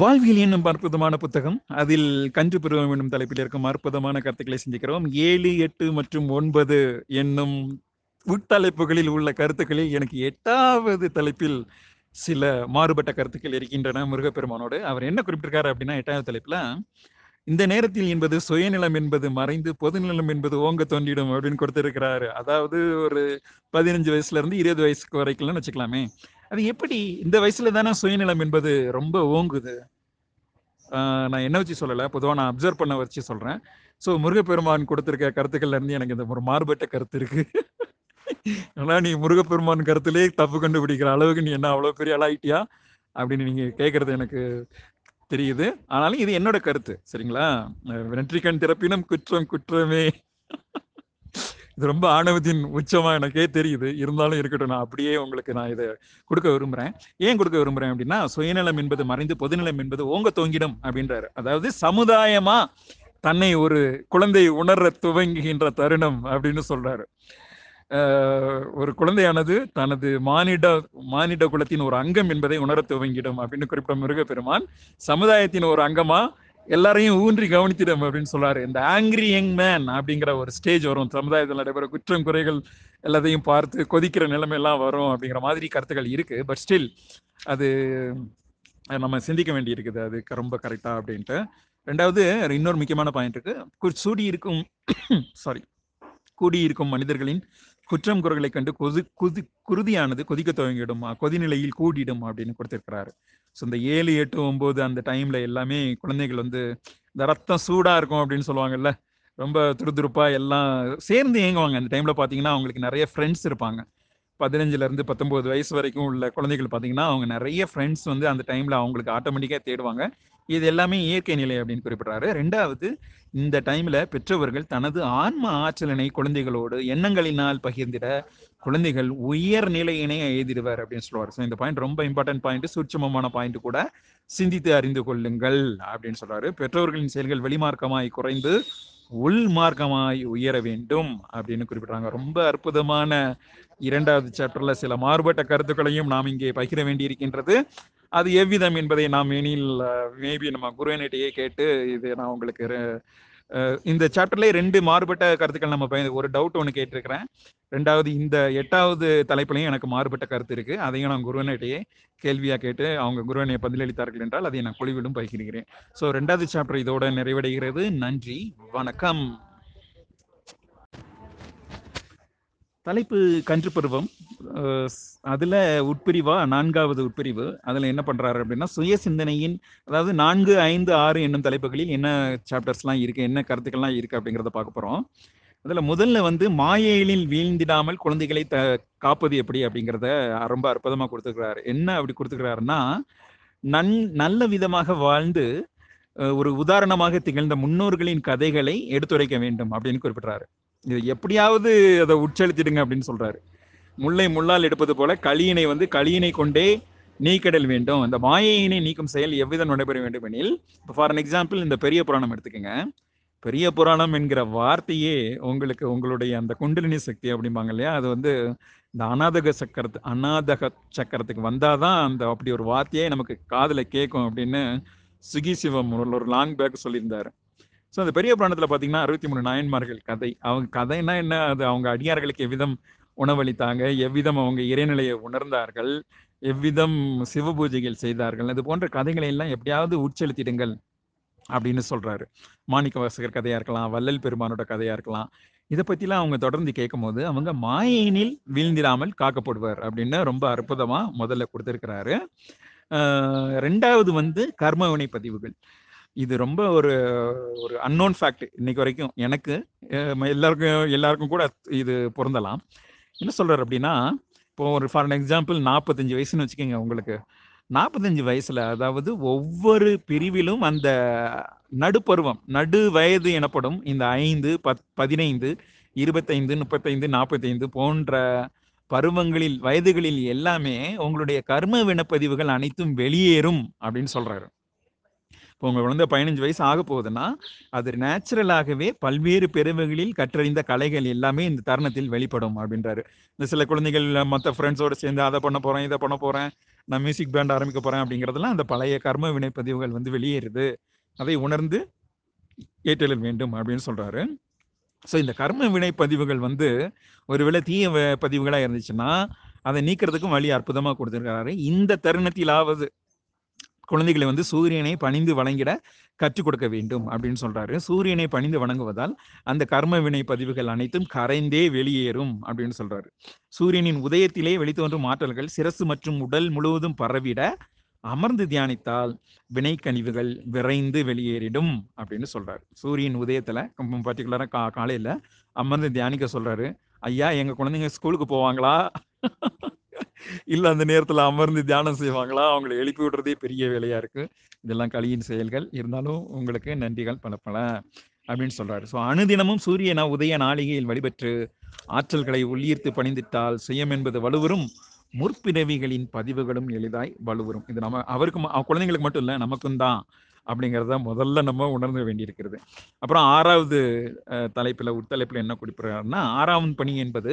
வாழ்வியல் என்னும் அற்புதமான புத்தகம். அதில் கன்று பருவம் என்னும் தலைப்பில் இருக்கும் அற்புதமான கருத்துக்களை சிந்திக்கிறோம். ஏழு எட்டு மற்றும் ஒன்பது என்னும் உட்தலைப்புகளில் உள்ள கருத்துக்களில் எனக்கு எட்டாவது தலைப்பில் சில மாறுபட்ட கருத்துக்கள் இருக்கின்றன முருகப்பெருமானோடு. அவர் என்ன குறிப்பிட்டிருக்காரு அப்படின்னா எட்டாவது தலைப்புல இந்த நேரத்தில் என்பது சுயநிலம் என்பது மறைந்து பொதுநிலம் என்பது ஓங்க தோண்டிடும் அப்படின்னு கொடுத்திருக்கிறாரு. அதாவது ஒரு பதினஞ்சு வயசுல இருந்து இருபது வயசுக்கு வரைக்கும்னு வச்சுக்கலாமே. அது எப்படி இந்த வயசுல தானே சுயநிலம் என்பது ரொம்ப ஓங்குது? ஆஹ் நான் என்ன வச்சு சொல்லல. பொதுவாக நான் அப்சர்வ் பண்ண வச்சு சொல்றேன். ஸோ முருகப்பெருமான் கொடுத்திருக்க கருத்துக்கள்ல இருந்து எனக்கு இந்த ஒரு மாறுபட்ட கருத்து இருக்கு. ஆனால் நீ முருகப்பெருமான் கருத்துலேயே தப்பு கண்டுபிடிக்கிற அளவுக்கு நீ என்ன அவ்வளவு பெரிய ஆளாயிட்டியா அப்படின்னு நீங்க கேட்கறது எனக்கு தெரியுது. ஆனாலும் இது என்னோட கருத்து. சரிங்களா? அஹ் வெற்றிக்கண் திறப்பினும் குற்றம் குற்றமே. இது ரொம்ப ஆணவத்தின் உச்சமா எனக்கே தெரியுது. இருந்தாலும் இருக்கட்டும் நான் அப்படியே உங்களுக்கு நான் இதை கொடுக்க விரும்புறேன். ஏன் கொடுக்க விரும்புறேன் அப்படின்னா சுயநலம் என்பது மறைந்து பொதுநலம் என்பது ஓங்க தொங்கிடும் அப்படின்றாரு. அதாவது சமுதாயமா தன்னை ஒரு குழந்தை உணர துவங்குகின்ற தருணம் அப்படின்னு சொல்றாரு. ஒரு குழந்தையானது தனது மானிட மானிட குலத்தின் ஒரு அங்கம் என்பதை உணர துவங்கிடும் அப்படின்னு குறிப்பிட்ட முருகப்பெருமான் சமுதாயத்தின் ஒரு அங்கமா எல்லாரையும் ஊன்றி கவனித்திடும் அப்படின்னு சொல்றாரு. இந்த ஆங்கிரி யங் மேன் அப்படிங்கிற ஒரு ஸ்டேஜ் வரும். சமுதாயத்தில் நடைபெற குற்றம் குறைகள் எல்லாத்தையும் பார்த்து கொதிக்கிற நிலைமை எல்லாம் வரும் அப்படிங்கிற மாதிரி கருத்துக்கள் இருக்கு. பட் ஸ்டில் அது நம்ம சிந்திக்க வேண்டி இருக்குது அது ரொம்ப கரெக்டா அப்படின்ட்டு. ரெண்டாவது இன்னொரு முக்கியமான பாயிண்ட் இருக்கு. சூடி இருக்கும் சாரி கூடியிருக்கும் மனிதர்களின் குற்றம் குறைகளை கண்டு கொது குதி குருதியானது கொதிக்க துவங்கிடுமா? கொதிநிலையில் கூடிடும்? அப்படின்னு கொடுத்திருக்கிறாரு. ஸோ இந்த ஏழு எட்டு ஒம்பது அந்த டைம்ல எல்லாமே குழந்தைகள் வந்து இந்த ரத்தம் சூடா இருக்கும் அப்படின்னு சொல்லுவாங்கல்ல ரொம்ப துருதுருப்பா எல்லாம் சேர்ந்து இயங்குவாங்க அந்த டைம்ல பாத்தீங்கன்னா அவங்களுக்கு நிறைய ஃப்ரெண்ட்ஸ் இருப்பாங்க. பதினஞ்சுல இருந்து பத்தொன்பது வயசு வரைக்கும் உள்ள குழந்தைகள் பாத்தீங்கன்னா அவங்க நிறைய ஃப்ரெண்ட்ஸ் வந்து அந்த டைம்ல அவங்களுக்கு ஆட்டோமேட்டிக்கா தேடுவாங்க. இது எல்லாமே இயற்கை நிலை அப்படின்னு குறிப்பிடுறாரு. ரெண்டாவது இந்த டைம்ல பெற்றவர்கள் தனது ஆன்ம ஆற்றலினை குழந்தைகளோடு எண்ணங்களினால் பகிர்ந்திட குழந்தைகள் உயர் நிலையினை எழுதிடுவார் அப்படின்னு சொல்லுவார். ஸோ இந்த பாயிண்ட் ரொம்ப இம்பார்ட்டன்ட் பாயிண்ட் சூட்சமமான பாயிண்ட் கூட சிந்தித்து அறிந்து கொள்ளுங்கள் அப்படின்னு சொல்றாரு. பெற்றோர்களின் செயல்கள் வெளிமார்க்கமாய் குறைந்து உள்மார்க்கமாய் உயர வேண்டும் அப்படின்னு குறிப்பிடுறாங்க. ரொம்ப அற்புதமான இரண்டாவது சாப்டர்ல சில மாறுபட்ட கருத்துக்களையும் நாம் இங்கே பகிர வேண்டியிருக்கின்றது. அது எவ்விதம் என்பதை நாம் எனில் மேபி நம்ம குருவனிட்டையே கேட்டு இது நான் உங்களுக்கு இந்த சாப்டர்லயே ரெண்டு மாறுபட்ட கருத்துக்கள் நம்ம பயந்து ஒரு டவுட் ஒன்று கேட்டிருக்கிறேன். ரெண்டாவது இந்த எட்டாவது தலைப்புலையும் எனக்கு மாறுபட்ட கருத்து இருக்கு. அதையும் நான் குருவனிட்டையே கேள்வியா கேட்டு அவங்க குருவனை பதிலளித்தார்கள் என்றால் அதை நான் குழுவிலும் பகிர்கிறேன். ஸோ ரெண்டாவது சாப்டர் இதோட நிறைவடைகிறது. நன்றி வணக்கம். தலைப்பு கன்று பருவம் அதில் உட்பிரிவா நான்காவது உட்பிரிவு. அதில் என்ன பண்ணுறாரு அப்படின்னா சுய சிந்தனையின் அதாவது நான்கு ஐந்து ஆறு என்னும் தலைப்புகளில் என்ன சாப்டர்ஸ்லாம் இருக்குது என்ன கருத்துக்கள்லாம் இருக்குது அப்படிங்கிறத பார்க்க போகிறோம் அதில் முதல்ல வந்து மாயையிலில் வீழ்ந்திடாமல் குழந்தைகளை த காப்பது எப்படி அப்படிங்கிறத ரொம்ப அற்புதமாக கொடுத்துருக்கிறாரு. என்ன அப்படி கொடுத்துருக்கிறாருன்னா நன் நல்ல விதமாக வாழ்ந்து ஒரு உதாரணமாக திகழ்ந்த முன்னோர்களின் கதைகளை எடுத்துரைக்க வேண்டும் அப்படின்னு குறிப்பிடுறாரு. இது எப்படியாவது அதை உட்செலுத்திடுங்க அப்படின்னு சொல்றாரு. முல்லை முள்ளால் எடுப்பது போல களியினை வந்து களியினை கொண்டே நீக்கடல் வேண்டும். அந்த மாயையினை நீக்கும் செயல் எவ்விதம் நடைபெற வேண்டும் எனில் ஃபார் அன் எக்ஸாம்பிள் இந்த பெரிய புராணம் எடுத்துக்கோங்க. பெரிய புராணம் என்கிற வார்த்தையே உங்களுக்கு உங்களுடைய அந்த குண்டலினி சக்தி அப்படிம்பாங்க இல்லையா? அது வந்து இந்த அநாதக சக்கரத்து அநாதக சக்கரத்துக்கு வந்தாதான் அந்த அப்படி ஒரு வார்த்தையே நமக்கு காதில் கேட்கும் அப்படின்னு சுகி சிவம் ஒரு லாங் பேக் சொல்லியிருந்தாரு. ஸோ அந்த பெரிய புராணத்தில் பார்த்தீங்கன்னா அறுபத்தி மூணு நாயன்மார்கள் கதை. அவங்க கதைன்னா என்ன? அது அவங்க அடியார்களுக்கு எவ்விதம் உணவளித்தாங்க? எவ்விதம் அவங்க இறைநிலையை உணர்ந்தார்கள்? எவ்விதம் சிவ பூஜைகள் செய்தார்கள்? அது போன்ற கதைகளை எல்லாம் எப்படியாவது உட்செலுத்திடுங்கள் அப்படின்னு சொல்றாரு. மாணிக்க வாசகர் கதையா இருக்கலாம் வள்ளல் பெருமானோட கதையா இருக்கலாம். இதை பற்றிலாம் அவங்க தொடர்ந்து கேட்கும்போது அவங்க மாயினில் வீழ்ந்திராமல் காக்கப்படுவார் அப்படின்னு ரொம்ப அற்புதமாக முதல்ல கொடுத்துருக்கிறாரு. ரெண்டாவது வந்து கர்மவினை பதிவுகள். இது ரொம்ப ஒரு ஒரு அன்னோன் ஃபேக்ட் இன்னைக்கு வரைக்கும் எனக்கு எல்லாருக்கும் எல்லாருக்கும் கூட இது பொருந்தலாம். என்ன சொல்றாரு அப்படின்னா இப்போ ஒரு ஃபார் எக்ஸாம்பிள் நாற்பத்தஞ்சு வயசுன்னு வச்சுக்கோங்க உங்களுக்கு. நாற்பத்தஞ்சு வயசுல அதாவது ஒவ்வொரு பிரிவிலும் அந்த நடுப்பருவம் நடு வயது எனப்படும் இந்த ஐந்து பத் பதினைந்து இருபத்தைந்து முப்பத்தைந்து நாற்பத்தைந்து போன்ற பருவங்களில் வயதுகளில் எல்லாமே உங்களுடைய கர்ம வினப்பதிவுகள் அனைத்தும் வெளியேறும் அப்படின்னு சொல்றாரு. இப்போ உங்கள் குழந்தை பதினஞ்சு வயசு ஆக போகுதுன்னா அது நேச்சுரலாகவே பல்வேறு பிரிவுகளில் கற்றறிந்த கலைகள் எல்லாமே இந்த தருணத்தில் வெளிப்படும் அப்படின்றாரு. இந்த சில குழந்தைகள் மற்ற ஃப்ரெண்ட்ஸோடு சேர்ந்து அதை பண்ண போகிறேன் இதை பண்ண போகிறேன் நான் மியூசிக் பேண்ட் ஆரம்பிக்க போகிறேன் அப்படிங்கிறதெல்லாம் அந்த பழைய கர்ம வினைப்பதிவுகள் வந்து வெளியேறுது. அதை உணர்ந்து ஏற்றல் வேண்டும் அப்படின்னு சொல்கிறாரு ஸோ இந்த கர்ம வினை பதிவுகள் வந்து ஒருவேளை தீய வ- இருந்துச்சுன்னா அதை நீக்கிறதுக்கும் வழி அற்புதமாக கொடுத்துருக்கிறாரு. இந்த தருணத்திலாவது குழந்தைகளை வந்து சூரியனை பணிந்து வணங்கிட கற்றுக் கொடுக்க வேண்டும் அப்படின்னு சொல்றாரு. சூரியனை பணிந்து வணங்குவதால் அந்த கர்ம வினை பதிவுகள் அனைத்தும் கரைந்தே வெளியேறும் அப்படின்னு சொல்றாரு. சூரியனின் உதயத்திலே வெளித்தோன்றும் ஆற்றல்கள் சிரசு மற்றும் உடல் முழுவதும் பரவிட அமர்ந்து தியானித்தால் வினை கனிவுகள் விரைந்து வெளியேறிடும் அப்படின்னு சொல்றாரு. சூரியன் உதயத்துல பர்டிகுலரா கா காலையில அமர்ந்து தியானிக்க சொல்றாரு. ஐயா எங்க குழந்தைங்க ஸ்கூலுக்கு போவாங்களா? இல்ல அந்த நேரத்துல அமர்ந்து தியானம் செய்வாங்களா? அவங்களை எழுப்பி விடுறதே பெரிய வேலையா இருக்கு. இதெல்லாம் களியின் செயல்கள். இருந்தாலும் உங்களுக்கு நன்றிகள் பல பல அப்படின்னு சொல்றாரு. ஸோ அனுதினமும் சூரியனா உதய நாளிகையில் வழிபெற்று ஆற்றல்களை உள்ளீர்த்து பணிந்திட்டால் சுயம் என்பது வலுவரும் முற்பிறவிகளின் பதிவுகளும் எளிதாய் வலுவரும் இது நம்ம அவருக்கு குழந்தைங்களுக்கு மட்டும் இல்லை நமக்கும் தான் அப்படிங்கிறத முதல்ல நம்ம உணர்ந்து வேண்டியிருக்கிறது. அப்புறம் ஆறாவது அஹ், தலைப்புல என்ன குறிப்பிடுறாருன்னா ஆறாவது பணி என்பது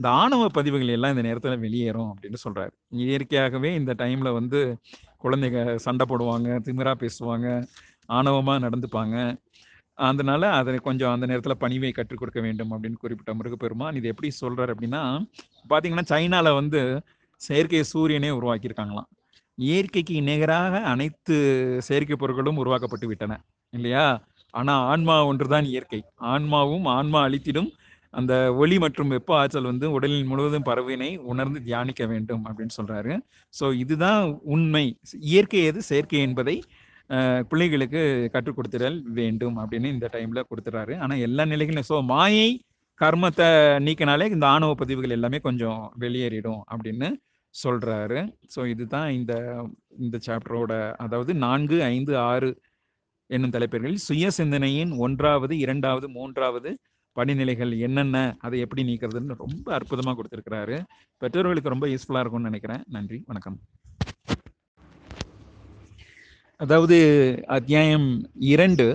இந்த ஆணவ பதிவுகள் எல்லாம் இந்த நேரத்தில் வெளியேறும் அப்படின்னு சொல்கிறார் இயற்கையாகவே இந்த டைமில் வந்து குழந்தைங்க சண்டை போடுவாங்க திமிரா பேசுவாங்க ஆணவமாக நடந்துப்பாங்க. அதனால அதை கொஞ்சம் அந்த நேரத்தில் பணிவை கற்றுக் கொடுக்க வேண்டும் அப்படின்னு குறிப்பிட்ட முருகப்பெருமான் இது எப்படி சொல்கிறார் அப்படின்னா பார்த்தீங்கன்னா சைனாவில் வந்து செயற்கை சூரியனே உருவாக்கியிருக்காங்களாம். இயற்கைக்கு நிகராக அனைத்து செயற்கை பொருட்களும் உருவாக்கப்பட்டு விட்டன இல்லையா? ஆனால் ஆன்மா ஒன்றுதான் இயற்கை. ஆன்மாவும் ஆன்மா அழித்திடும் அந்த ஒளி மற்றும் வெப்ப ஆற்றல் வந்து உடலில் முழுவதும் பரவினை உணர்ந்து தியானிக்க வேண்டும் அப்படின்னு சொல்றாரு. ஸோ இதுதான் உண்மை. இயற்கை எது? செயற்கை என்பதை பிள்ளைகளுக்கு கற்றுக் கொடுத்துடல் வேண்டும் அப்படின்னு இந்த டைம்ல கொடுத்துறாரு. ஆனா எல்லா நிலைகளும் ஸோ மாயை கர்மத்தை நீக்கினாலே இந்த ஆணவ பதிவுகள் எல்லாமே கொஞ்சம் வெளியேறிடும் அப்படின்னு சொல்றாரு. ஸோ இதுதான் இந்த இந்த சாப்டரோட அதாவது நான்கு ஐந்து ஆறு என்னும் தலைப்புகளில் சுய சிந்தனையின் ஒன்றாவது இரண்டாவது மூன்றாவது படிநிலைகள் என்னென்ன அதை எப்படி நீக்கிறதுன்னு ரொம்ப அற்புதமாக கொடுத்துருக்கிறாரு. பெற்றோர்களுக்கு ரொம்ப யூஸ்ஃபுல்லாக இருக்கும்னு நினைக்கிறேன். நன்றி வணக்கம். அதாவது அத்தியாயம் இரண்டு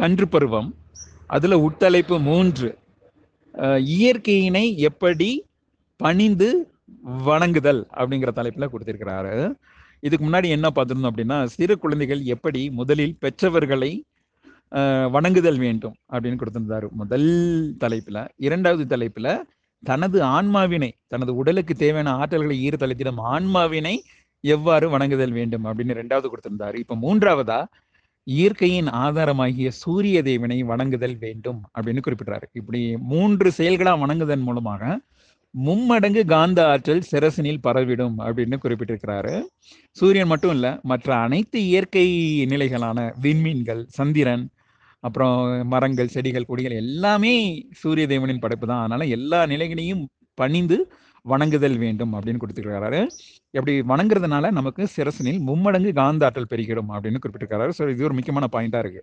கன்று பருவம். அதில் உட்தலைப்பு மூன்று. இயற்கையினை எப்படி பணிந்து வணங்குதல் அப்படிங்கிற தலைப்பில் கொடுத்திருக்கிறாரு. இதுக்கு முன்னாடி என்ன பார்த்துருந்தோம் அப்படின்னா சிறு குழந்தைகள் எப்படி முதலில் பெற்றவர்களை வணங்குதல் வேண்டும் அப்படின்னு கொடுத்திருந்தாரு முதல் தலைப்புல. இரண்டாவது தலைப்புல தனது ஆன்மாவினை தனது உடலுக்கு தேவையான ஆற்றல்களை ஈர தலைத்திடம் ஆன்மாவினை எவ்வாறு வணங்குதல் வேண்டும் அப்படின்னு ரெண்டாவது கொடுத்திருந்தாரு. இப்ப மூன்றாவதா இயற்கையின் ஆதாரமாகிய சூரிய தேவனை வணங்குதல் வேண்டும் அப்படின்னு குறிப்பிட்டாரு இப்படி மூன்று செயல்களா வணங்குதன் மூலமாக மும்மடங்கு காந்த ஆற்றல் சிரசனில் பரவிடும் அப்படின்னு குறிப்பிட்டிருக்கிறாரு. சூரியன் மட்டும் இல்ல மற்ற அனைத்து இயற்கை நிலைகளான விண்மீன்கள் சந்திரன் அப்புறம் மரங்கள் செடிகள் கொடிகள் எல்லாமே சூரிய தேவனின் படைப்பு தான். அதனால எல்லா நிலைகளையும் பணிந்து வணங்குதல் வேண்டும் அப்படின்னு கொடுத்துருக்கிறாரு. எப்படி வணங்குறதுனால நமக்கு சிரசனில் மும்மடங்கு காந்த ஆற்றல் பெருகிடும் அப்படின்னு குறிப்பிட்டிருக்கிறாரு. ஸோ இது ஒரு முக்கியமான பாயிண்டா இருக்கு.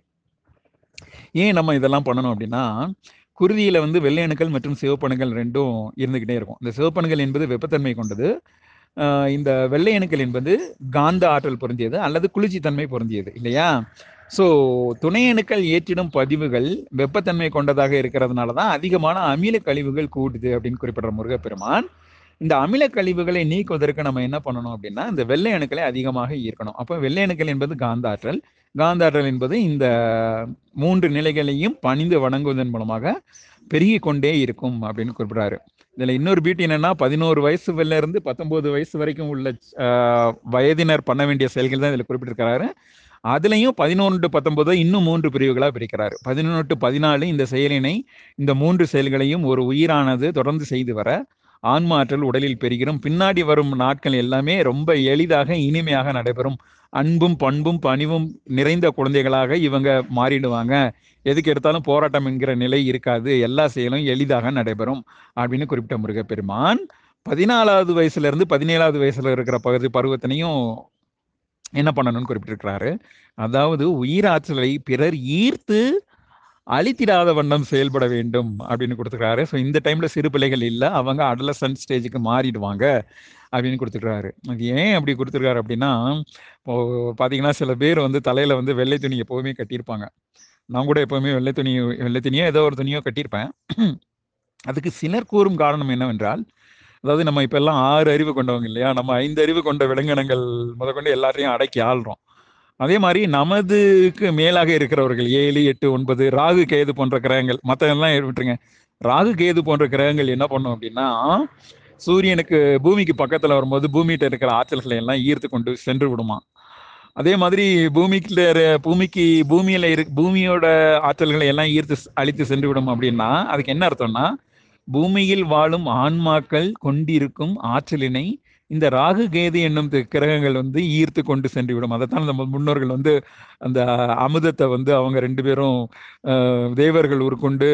ஏன் நம்ம இதெல்லாம் பண்ணணும் அப்படின்னா குருதியில வந்து வெள்ளையணுக்கள் மற்றும் சிவப்பணுக்கள் ரெண்டும் இருந்துகிட்டே இருக்கும். இந்த சிவப்பணுக்கள் என்பது வெப்பத்தன்மை கொண்டது. இந்த வெள்ளையணுக்கள் என்பது காந்த ஆற்றல் பொருந்தியது அல்லது குளிர்ச்சித்தன்மை பொருந்தியது இல்லையா? ஸோ துணை அணுக்கள் ஏற்றிடும் பதிவுகள் வெப்பத்தன்மை கொண்டதாக இருக்கிறதுனால தான் அதிகமான அமில கழிவுகள் கூடுது அப்படின்னு குறிப்பிடுற முருகப்பெருமான். இந்த அமில கழிவுகளை நீக்குவதற்கு நம்ம என்ன பண்ணணும் அப்படின்னா இந்த வெள்ளை அணுக்களை அதிகமாக ஈர்க்கணும். அப்போ வெள்ளை அணுக்கள் என்பது காந்தாற்றல். காந்தாற்றல் காந்த ஆற்றல் என்பது இந்த மூன்று நிலைகளையும் பணிந்து வணங்குவதன் மூலமாக பெருகி கொண்டே இருக்கும் அப்படின்னு குறிப்பிடுறாரு. இதில் இன்னொரு பியூட்டி என்னென்னா பதினோரு வயசுல இருந்து பத்தொம்போது வயசு வரைக்கும் உள்ள வயதினர் பண்ண வேண்டிய செயல்கள் தான் இதில் குறிப்பிட்டிருக்கிறாரு. அதுலயும் பதினொன்று டு பத்தொன்பது இன்னும் மூன்று பிரிவுகளா பிரிக்கிறார். பதினொன்று டு பதினாலு இந்த செயலினை இந்த மூன்று செயல்களையும் ஒரு உயிரானது தொடர்ந்து செய்து வர ஆன்மாற்றல் உடலில் பெருகிறோம் பின்னாடி வரும் நாட்கள் எல்லாமே ரொம்ப எளிதாக இனிமையாக நடைபெறும். அன்பும் பண்பும் பணிவும் நிறைந்த குழந்தைகளாக இவங்க மாறிடுவாங்க. எதுக்கு எடுத்தாலும் போராட்டம் என்கிற நிலை இருக்காது. எல்லா செயலும் எளிதாக நடைபெறும் அப்படின்னு குறிப்பிட்ட முருகப்பெருமான் பதினாலாவது வயசுல இருந்து பதினேழாவது வயசுல இருக்கிற பகுதி பருவத்தினையும் என்ன பண்ணணும்னு குறிப்பிட்டிருக்கிறாரு. அதாவது உயிராற்றலை பிறர் ஈர்த்து அழித்திடாத வண்ணம் செயல்பட வேண்டும் அப்படின்னு கொடுத்துக்கிறாரு. ஸோ இந்த டைம்ல சிறு பிள்ளைகள் இல்லை அவங்க அடலசன் ஸ்டேஜுக்கு மாறிடுவாங்க அப்படின்னு கொடுத்துருக்காரு அது ஏன் அப்படி கொடுத்துருக்காரு அப்படின்னா இப்போ பார்த்தீங்கன்னா சில பேர் வந்து தலையில வந்து வெள்ளை துணி எப்போவுமே கட்டியிருப்பாங்க. நான் கூட எப்போவுமே வெள்ளை துணி வெள்ளை துணியோ ஏதோ ஒரு துணியோ கட்டியிருப்பேன். அதுக்கு சிலர் கூறும் காரணம் என்னவென்றால் அதாவது நம்ம இப்ப எல்லாம் ஆறு அறிவு கொண்டவங்க இல்லையா? நம்ம ஐந்து அறிவு கொண்ட விலங்கினங்கள் முதற்கொண்டு எல்லாத்தையும் அடக்கி ஆள்றோம். அதே மாதிரி நமதுக்கு மேலாக இருக்கிறவர்கள் ஏழு எட்டு ஒன்பது ராகு கேது போன்ற கிரகங்கள் மற்றதெல்லாம் விட்டுருங்க. ராகு கேது போன்ற கிரகங்கள் என்ன பண்ணும் அப்படின்னா சூரியனுக்கு பூமிக்கு பக்கத்துல வரும்போது பூமிகிட்ட இருக்கிற ஆற்றல்களை எல்லாம் ஈர்த்து கொண்டு சென்று விடுமா? அதே மாதிரி பூமிக்குல பூமிக்கு பூமியில இரு பூமியோட ஆற்றல்களை எல்லாம் ஈர்த்து அழித்து சென்று விடும் அப்படின்னா அதுக்கு என்ன அர்த்தம்னா பூமியில் வாழும் ஆன்மாக்கள் கொண்டிருக்கும் ஆற்றலினை இந்த ராகு கேது என்னும் கிரகங்கள் வந்து ஈர்த்து கொண்டு சென்று விடும் அதைத்தான் நம்ம முன்னோர்கள் வந்து அந்த அமுதத்தை வந்து அவங்க ரெண்டு பேரும் தேவர்கள் உருக்கொண்டு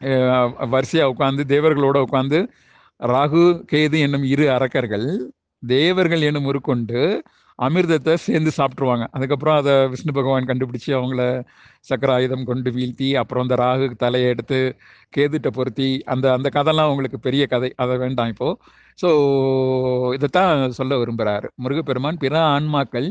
வரிசையாக வரிசையா உட்கார்ந்து தேவர்களோட உட்காந்து ராகு கேது என்னும் இரு அரக்கர்கள் தேவர்கள் என்னும் உருக்கொண்டு அமிர்தத்தை சேர்ந்து சாப்பிட்ருவாங்க அதுக்கப்புறம் அதை விஷ்ணு பகவான் கண்டுபிடிச்சு அவங்கள சக்கர ஆயுதம் கொண்டு வீழ்த்தி அப்புறம் அந்த ராகு தலையை எடுத்து கேதுட்ட பொருத்தி அந்த அந்த கதைலாம் உங்களுக்கு பெரிய கதை. அதை வேண்டாம் இப்போது ஸோ இதைத்தான் சொல்ல விரும்புகிறாரு முருகப்பெருமான் பிற ஆன்மாக்கள்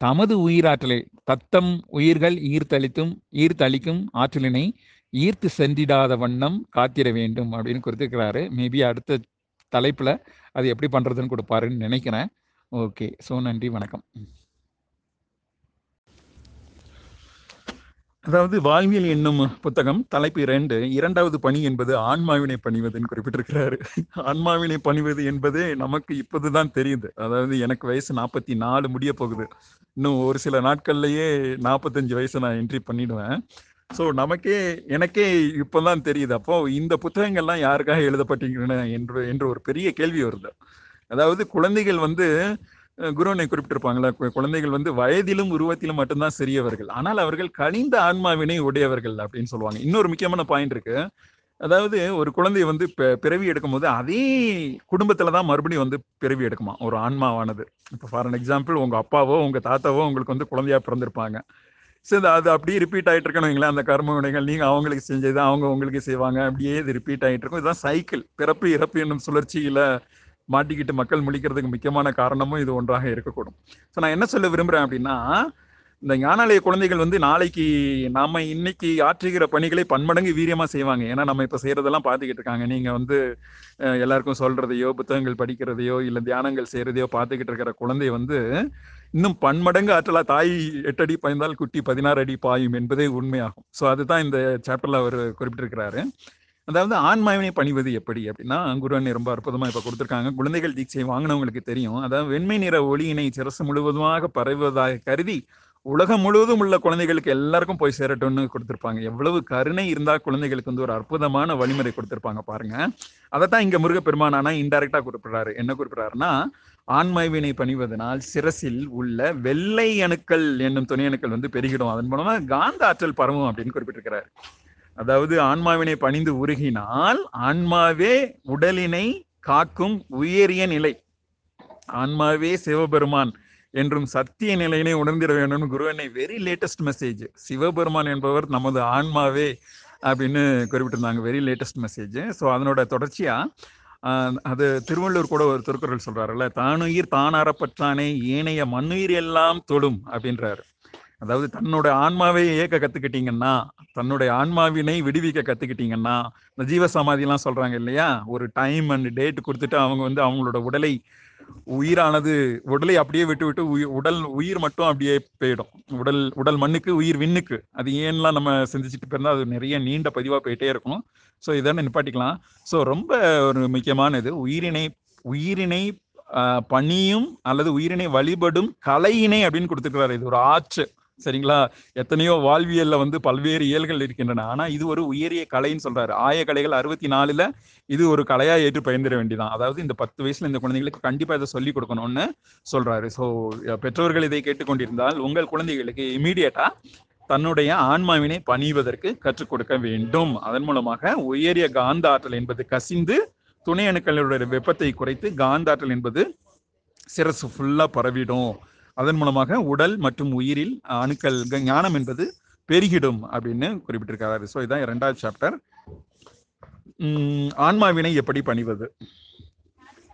தமது உயிராற்றலை தத்தம் உயிர்கள் ஈர்த்தளித்தும் ஈர்த்தளிக்கும் ஆற்றலினை ஈர்த்து சென்றிடாத வண்ணம் காத்திட வேண்டும் அப்படின்னு குறித்திருக்கிறாரு. மேபி அடுத்த தலைப்பில் அது எப்படி பண்ணுறதுன்னு கொடுப்பாருன்னு நினைக்கிறேன். ஓகே. ஸோ நன்றி வணக்கம். அதாவது வாழ்வியல் என்னும் புத்தகம் தலைப்பு இரண்டு இரண்டாவது பணி என்பது ஆன்மாவினை பணிவதுன்னு குறிப்பிட்டிருக்கிறாரு. ஆன்மாவினை பணிவது என்பது நமக்கு இப்போதுதான் தெரியுது. அதாவது எனக்கு வயசு நாற்பத்தி நாலு முடிய போகுது. இன்னும் ஒரு சில நாட்கள்லயே நாற்பத்தஞ்சு வயசு நான் என்ட்ரி பண்ணிடுவேன். ஸோ நமக்கே எனக்கே இப்போதான் தெரியுது. அப்போ இந்த புத்தகங்கள்லாம் யாருக்காக எழுதப்பட்டிருக்கின்றன என்று என்று ஒரு பெரிய கேள்வி வருது. அதாவது குழந்தைகள் வந்து குருவனை குறிப்பிட்டிருப்பாங்களா கு- குழந்தைகள் வந்து வயதிலும் உருவத்திலும் மட்டும்தான் சிறியவர்கள். ஆனால் அவர்கள் கனிந்த ஆன்மாவினை உடையவர்கள் அப்படின்னு சொல்லுவாங்க. இன்னொரு முக்கியமான பாயிண்ட் இருக்கு. அதாவது ஒரு குழந்தை வந்து பி- பிறவி எடுக்கும்போது அதே குடும்பத்துல தான் மறுபடியும் வந்து பிறவி எடுக்குமா? ஒரு ஆன்மாவானது. இப்போ ஃபார் அன் எக்ஸாம்பிள் உங்க அப்பாவோ உங்க தாத்தாவோ உங்களுக்கு வந்து குழந்தையா பிறந்திருப்பாங்க. சரி அது அப்படியே ரிப்பீட் ஆகிட்டு இருக்கணும் அந்த கர்ம வினைகள். நீங்கள் அவங்களுக்கு செஞ்சது அவங்க உங்களுக்கு செய்வாங்க அப்படியே இது ரிப்பீட் ஆகிட்டு இருக்கும். இதுதான் சைக்கிள் பிறப்பு இறப்பு என்னும் சுழற்சியில் மாட்டிக்கிட்டு மக்கள் முழிக்கிறதுக்கு முக்கியமான காரணமும் இது ஒன்றாக இருக்கக்கூடும். ஸோ நான் என்ன சொல்ல விரும்புகிறேன் அப்படின்னா இந்த ஞானாலய குழந்தைகள் வந்து நாளைக்கு நாம இன்னைக்கு ஆற்றுகிற பணிகளை பன்மடங்கு வீரியமா செய்வாங்க. ஏன்னா நம்ம இப்ப செய்யறதெல்லாம் பார்த்துக்கிட்டு இருக்காங்க. நீங்க வந்து எல்லாருக்கும் சொல்றதையோ புத்தகங்கள் படிக்கிறதையோ இல்ல தியானங்கள் செய்யறதையோ பார்த்துக்கிட்டு இருக்கிற குழந்தை வந்து இன்னும் பன்மடங்கு ஆற்றலா தாய் எட்டடி பயந்தால் குட்டி பதினாறு அடி பாயும் என்பதே உண்மையாகும். ஸோ அதுதான் இந்த சாப்டர்ல அவர் குறிப்பிட்டிருக்கிறாரு. அதாவது ஆன்மாவினை பணிவது எப்படி அப்படின்னா குருவனை ரொம்ப அற்புதமா இப்ப கொடுத்துருக்காங்க. குழந்தைகள் தீட்சை வாங்கினவங்களுக்கு தெரியும். அதாவது வெண்மை நிற ஒளியினை சிரசு முழுவதுமாக பரவுவதாக கருதி உலகம் முழுவதும் உள்ள குழந்தைகளுக்கு எல்லாருக்கும் போய் சேரட்டும்னு கொடுத்துருப்பாங்க. எவ்வளவு கருணை இருந்தா குழந்தைகளுக்கு வந்து ஒரு அற்புதமான வழிமுறை கொடுத்துருப்பாங்க பாருங்க. அதைத்தான் இங்க முருகப்பெருமானானா இன்டைரக்டா குறிப்பிடுறாரு. என்ன குறிப்பிடுறாருன்னா ஆன்மாவினை பணிவதனால் சிரசில் உள்ள வெள்ளை அணுக்கள் என்னும் துணை அணுக்கள் வந்து பெருகிடும். அதன் மூலமா காந்த ஆற்றல் பரவும் அப்படின்னு குறிப்பிட்டிருக்கிறார். அதாவது ஆன்மாவினை பணிந்து உருகினால் ஆன்மாவே உடலினை காக்கும் உயரிய நிலை. ஆன்மாவே சிவபெருமான் என்றும் சத்திய நிலையினை உணர்ந்திட வேண்டும் குருவனை வெரி லேட்டஸ்ட் மெசேஜ் சிவபெருமான் என்பவர் நமது ஆன்மாவே அப்படின்னு குறிப்பிட்டிருந்தாங்க வெரி லேட்டஸ்ட் மெசேஜ் ஸோ அதனோட தொடர்ச்சியா அது திருவள்ளுவர் கூட ஒரு திருக்குறள் சொல்றாருல்ல தானுயிர் தானாரப்பற்றானே ஏனைய மண்ணுயிர் எல்லாம் தொடும் அப்படின்றாரு. அதாவது தன்னோட ஆன்மாவை இயக்க கத்துக்கிட்டீங்கன்னா தன்னுடைய ஆன்மாவினை விடுவிக்க கத்துக்கிட்டீங்கன்னா இந்த ஜீவ சமாதிலாம் சொல்றாங்க இல்லையா? ஒரு டைம் அண்ட் டேட் கொடுத்துட்டு அவங்க வந்து அவங்களோட உடலை உயிரானது உடலை அப்படியே விட்டு விட்டு உயிர் உடல் உயிர் மட்டும் அப்படியே போயிடும். உடல் உடல் மண்ணுக்கு உயிர் விண்ணுக்கு. அது ஏன்லாம் நம்ம சிந்திச்சுட்டு போயிருந்தா அது நிறைய நீண்ட பதிவாக போயிட்டே இருக்கும். ஸோ இதை நிப்பாட்டிக்கலாம். ஸோ ரொம்ப ஒரு முக்கியமானது உயிரினை உயிரினை பணியும் அல்லது உயிரினை வழிபடும் கலையினை அப்படின்னு கொடுத்துருக்கிறாரு. இது ஒரு ஆச்சு சரிங்களா? எத்தனையோ வாழ்வியல்ல வந்து பல்வேறு இயல்கள் இருக்கின்றன. ஆனா இது ஒரு உயரிய கலைன்னு சொல்றாரு. ஆய கலைகள் அறுபத்தி நாலுல இது ஒரு கலையா ஏற்று பயந்துட வேண்டியதான் அதாவது இந்த பத்து வயசுல இந்த குழந்தைகளுக்கு கண்டிப்பா இதை சொல்லி கொடுக்கணும்னு சொல்றாரு. ஸோ பெற்றோர்கள் இதை கேட்டுக்கொண்டிருந்தால் உங்கள் குழந்தைகளுக்கு இமீடியட்டா தன்னுடைய ஆன்மாவினை பணிவதற்கு கற்றுக் கொடுக்க வேண்டும். அதன் மூலமாக உயரிய காந்த ஆற்றல் என்பது கசிந்து துணை அணுக்களுடைய வெப்பத்தை குறைத்து காந்த ஆற்றல் என்பது சிரசு ஃபுல்லா பரவிடும். அதன் மூலமாக உடல் மற்றும் உயிரில் அணுக்கள் ஞானம் என்பது பெருகிடும் அப்படின்னு குறிப்பிட்டிருக்காரு. ஸோ இதான் இரண்டாவது சாப்டர் ஆன்மாவினை எப்படி பணிவது?